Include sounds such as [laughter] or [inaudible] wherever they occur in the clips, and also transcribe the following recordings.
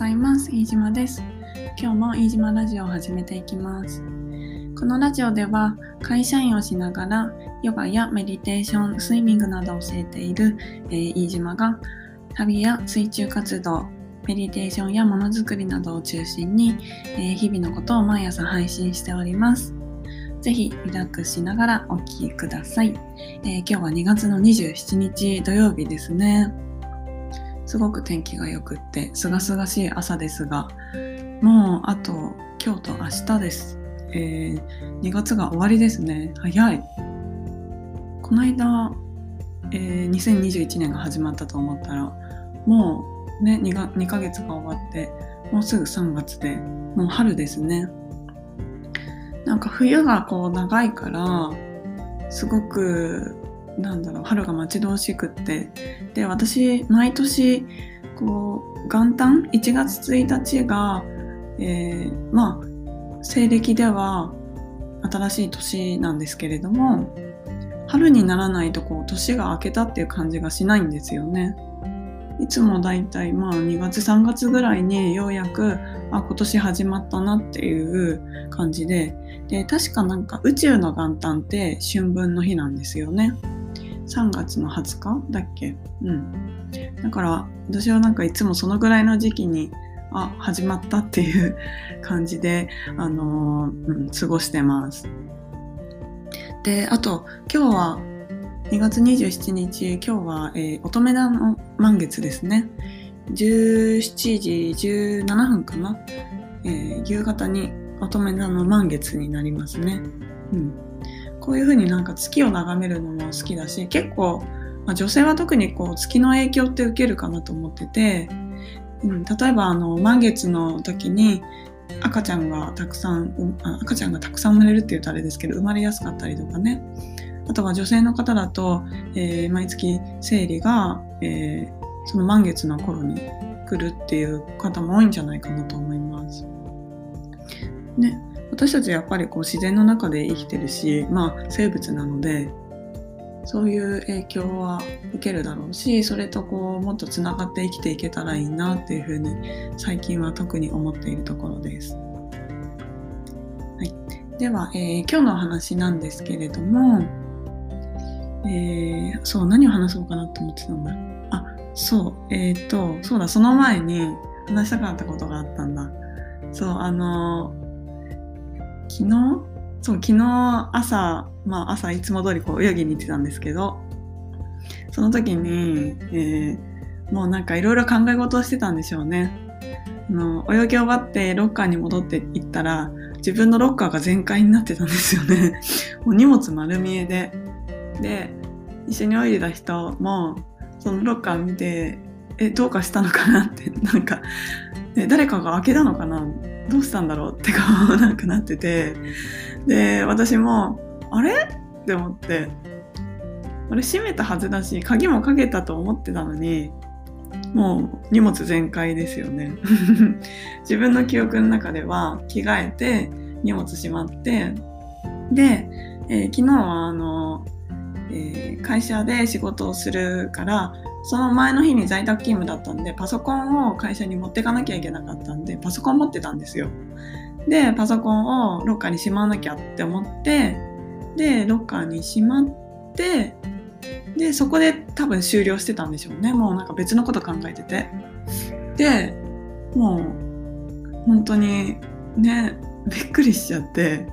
ざいます。飯島です。今日も飯島ラジオを始めていきます。このラジオでは会社員をしながらヨガやメディテーションスイミングなどを教えている、えー、飯島が旅や水中活動メディテーションやものづくりなどを中心に、えー、日々のことを毎朝配信しております。ぜひリラックスしながらお聴きください、えー、今日は2月の27日土曜日ですね。すごく天気が良くってすがすがしい朝ですがもうあと今日と明日です、えー、2月が終わりですね。早い。この間、えー、2021年が始まったと思ったらもうね 2, が2ヶ月が終わってもうすぐ3月でもう春ですね。なんか冬がこう長いからすごくなんだろう春が待ち遠しくってで私毎年こう元旦1月1日が、えー、まあ西暦では新しい年なんですけれども春にならないとこう年が明けたっていう感じがしないんですよね。いつもだいたいまあ2月3月ぐらいにようやくあ今年始まったなっていう感じでで確かなんか宇宙の元旦って春分の日なんですよね。3月の20日だっけ？うん。だから私はなんかいつもそのぐらいの時期にあ始まったっていう [laughs] 感じで、あのー、うん、過ごしてます。であと今日は2月27日今日は、えー、乙女座の満月ですね。17時17分かな、えー、夕方に乙女座の満月になりますね。うん。こういうふうになんか月を眺めるのも好きだし結構、まあ、女性は特にこう月の影響って受けるかなと思ってて、うん、例えばあの満月の時に赤ちゃんがたくさん赤ちゃんがたくさん生まれるっていうとあれですけど生まれやすかったりとかねあとは女性の方だと、えー、毎月生理が、えー、その満月の頃に来るっていう方も多いんじゃないかなと思います。ね、私たちやっぱりこう自然の中で生きてるし、まあ、生物なのでそういう影響は受けるだろうしそれとこうもっとつながって生きていけたらいいなっていうふうに最近は特に思っているところです。はい、では、えー、今日の話なんですけれども、えー、そう何を話そうかなと思ってたんだ。あそうえっ、ー、とそうだその前に話したかったことがあったんだ。そうあの昨日？そう昨日朝、まあ、朝いつも通りこう泳ぎに行ってたんですけどその時に、えー、もうなんかいろいろ考え事をしてたんでしょうね。あの泳ぎ終わってロッカーに戻って行ったら自分のロッカーが全開になってたんですよね。[laughs] もう荷物丸見えで。で一緒に泳いでた人もそのロッカー見てえどうかしたのかなってなんか、ね、誰かが開けたのかな？どうしたんだろう？ってこう [laughs] なんかなってて。で私もあれ？って思って。あれ閉めたはずだし鍵もかけたと思ってたのにもう荷物全開ですよね。[laughs] 自分の記憶の中では着替えて荷物しまってで、えー、昨日はあの、えー、会社で仕事をするからその前の日に在宅勤務だったんで、パソコンを会社に持ってかなきゃいけなかったんで、パソコン持ってたんですよ。で、パソコンをロッカーにしまわなきゃって思って、で、ロッカーにしまって、で、そこで多分終了してたんでしょうね。もうなんか別のこと考えてて。で、もう、本当にね、びっくりしちゃって、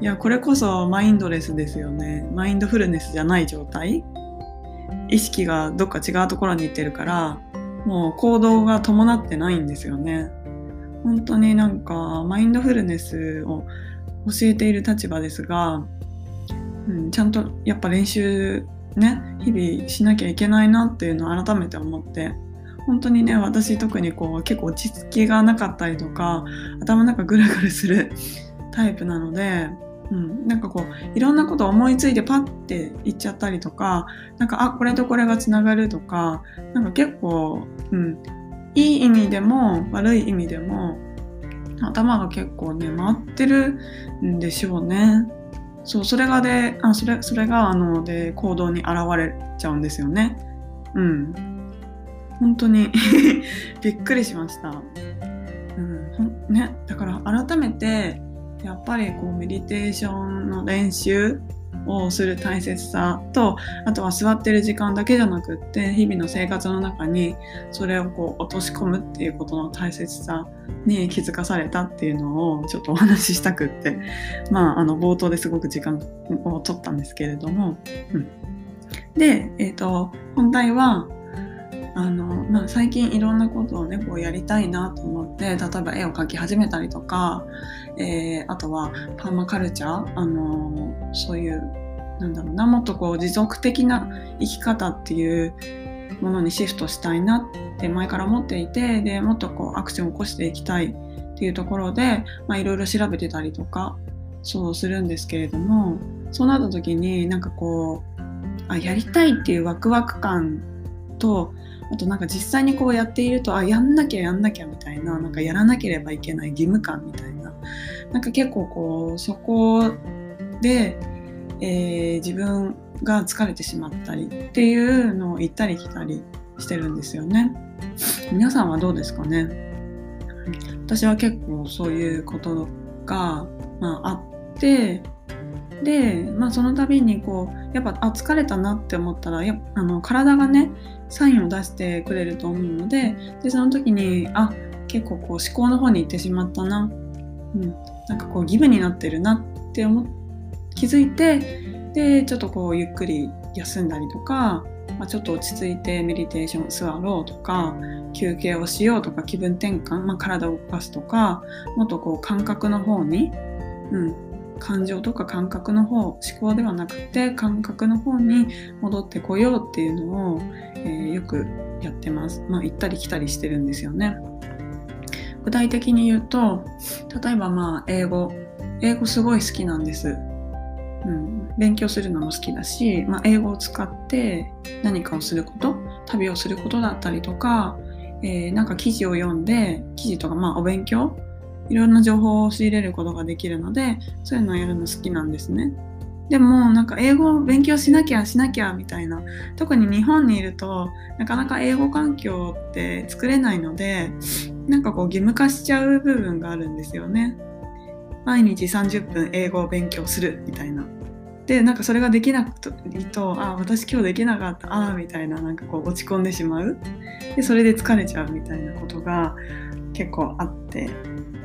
いや、これこそマインドレスですよね。マインドフルネスじゃない状態意識がどっか違うところに行ってるからもう行動が伴ってないんですよね。本当になんかマインドフルネスを教えている立場ですが、うん、ちゃんとやっぱ練習ね日々しなきゃいけないなっていうのを改めて思って本当にね私特にこう結構落ち着きがなかったりとか頭の中ぐるぐるするタイプなのでうん、なんかこういろんなこと思いついてパッて言っちゃったりとかなんかあこれとこれがつながるとかなんか結構、うん、いい意味でも悪い意味でも頭が結構ね回ってるんでしょうね。そうそれがであそれそれがあので行動に現れちゃうんですよね。うん。本当に [laughs] びっくりしました。うんね、だから改めてやっぱりこうメディテーションの練習をする大切さとあとは座ってる時間だけじゃなくって日々の生活の中にそれをこう落とし込むっていうことの大切さに気づかされたっていうのをちょっとお話ししたくってまああの冒頭ですごく時間を取ったんですけれども、うん、で、えーと、本題はあの、まあ、最近いろんなことをねこうやりたいなと思って例えば絵を描き始めたりとかえー、あとはパーマカルチャー、あの、そういうなんだろうなもっとこう持続的な生き方っていうものにシフトしたいなって前から思っていてでもっとこうアクションを起こしていきたいっていうところでいろいろ調べてたりとかそうするんですけれどもそうなった時になんかこうあやりたいっていうワクワク感とあとなんか実際にこうやっているとあやんなきゃやんなきゃみたいななんかやらなければいけない義務感みたいななんか結構こうそこで、えー、自分が疲れてしまったりっていうのを行ったり来たりしてるんですよね。皆さんはどうですかね？私は結構そういうことが、まあ、あってで、まあ、その度にこうやっぱあ疲れたなって思ったらやあの体がねサインを出してくれると思うのででその時にあ結構こう思考の方に行ってしまったな、うん、なんかこう義務になってるなって思気づいてでちょっとこうゆっくり休んだりとか、まあ、ちょっと落ち着いてメディテーション座ろうとか休憩をしようとか気分転換、まあ、体を動かすとかもっとこう感覚の方に、うん、感情とか感覚の方思考ではなくて感覚の方に戻ってこようっていうのを、えー、よくやってます。まあ行ったり来たりしてるんですよね。具体的に言うと例えばまあ英語英語すごい好きなんです。うん、勉強するのも好きだし、まあ、英語を使って何かをすること旅をすることだったりとか、えー、なんか記事を読んで記事とかまあお勉強いろんな情報を仕入れることができるのでそういうのをやるの好きなんですね。でもなんか英語を勉強しなきゃしなきゃみたいな特に日本にいるとなかなか英語環境って作れないのでなんかこう義務化しちゃう部分があるんですよね。毎日30分英語を勉強するみたいな。でなんかそれができなくとあ私今日できなかったああみたいななんかこう落ち込んでしまうでそれで疲れちゃうみたいなことが結構あって、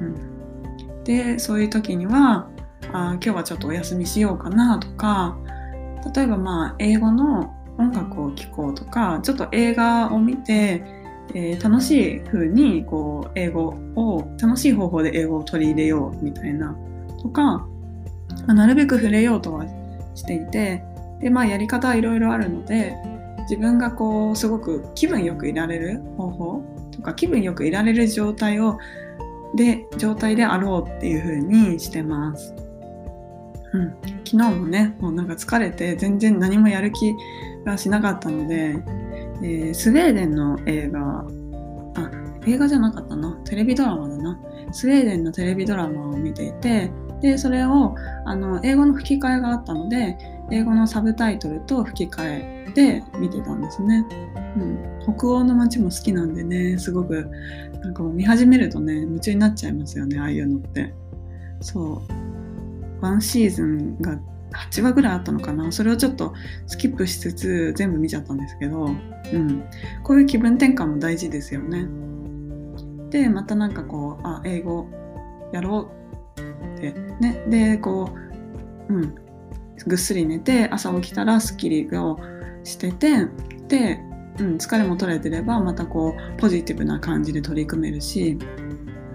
うん、でそういう時にはあ今日はちょっとお休みしようかなとか例えばまあ英語の音楽を聴こうとかちょっと映画を見て、えー、楽しい風にこう英語を楽しい方法で英語を取り入れようみたいなとか、ま、なるべく触れようとはしていてでまあやり方はいろいろあるので自分がこうすごく気分よくいられる方法とか気分よくいられる状態をで状態であろうっていう風にしてます。うん、昨日もねもうなんか疲れて全然何もやる気がしなかったので、えー、スウェーデンの映画あ映画じゃなかったな。テレビドラマだな。スウェーデンのテレビドラマを見ていてでそれをあの英語の吹き替えがあったので英語のサブタイトルと吹き替えで見てたんですね、うん、北欧の街も好きなんでねすごくなんかもう見始めるとね夢中になっちゃいますよねああいうのって。そう。ワンシーズンが8話ぐらいあったのかな。それをちょっとスキップしつつ全部見ちゃったんですけど、うん、こういう気分転換も大事ですよね。でまたなんかこうあ英語やろうってねでこう、うん、ぐっすり寝て朝起きたらスッキリをしててで、うん、疲れも取れてればまたこうポジティブな感じで取り組めるし、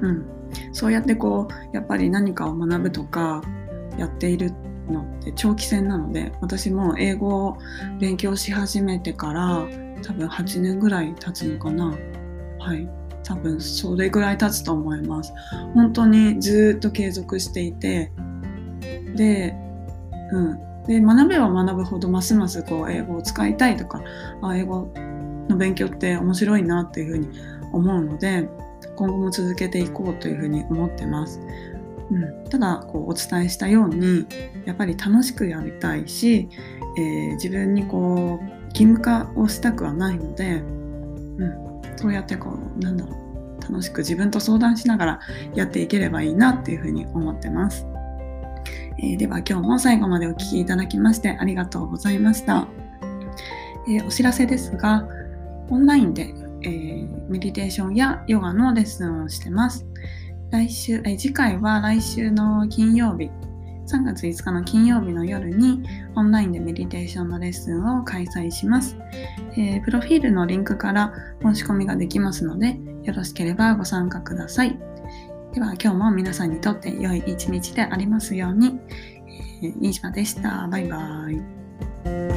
うん、そうやってこうやっぱり何かを学ぶとかやっているのって長期戦なので私も英語を勉強し始めてから多分8年ぐらい経つのかな。はい。多分それぐらい経つと思います。本当にずっと継続していて。でうん。で学べば学ぶほどますますこう英語を使いたいとかあ英語の勉強って面白いなっていうふうに思うので今後も続けていこうというふうに思ってます。うん、ただこうお伝えしたようにやっぱり楽しくやりたいし、えー、自分にこう義務化をしたくはないので、そうやってこうなんだろう楽しく自分と相談しながらやっていければいいなっていうふうに思ってます。えー、では今日も最後までお聴きいただきましてありがとうございました。えー、お知らせですが、オンラインで、えー、メディテーションやヨガのレッスンをしてます。来週、え次回は来週の金曜日、3月5日の金曜日の夜にオンラインでメディテーションのレッスンを開催します。えー、プロフィールのリンクから申し込みができますので、よろしければご参加ください。では今日も皆さんにとって良い一日でありますように。えー、飯島でした。バイバーイ。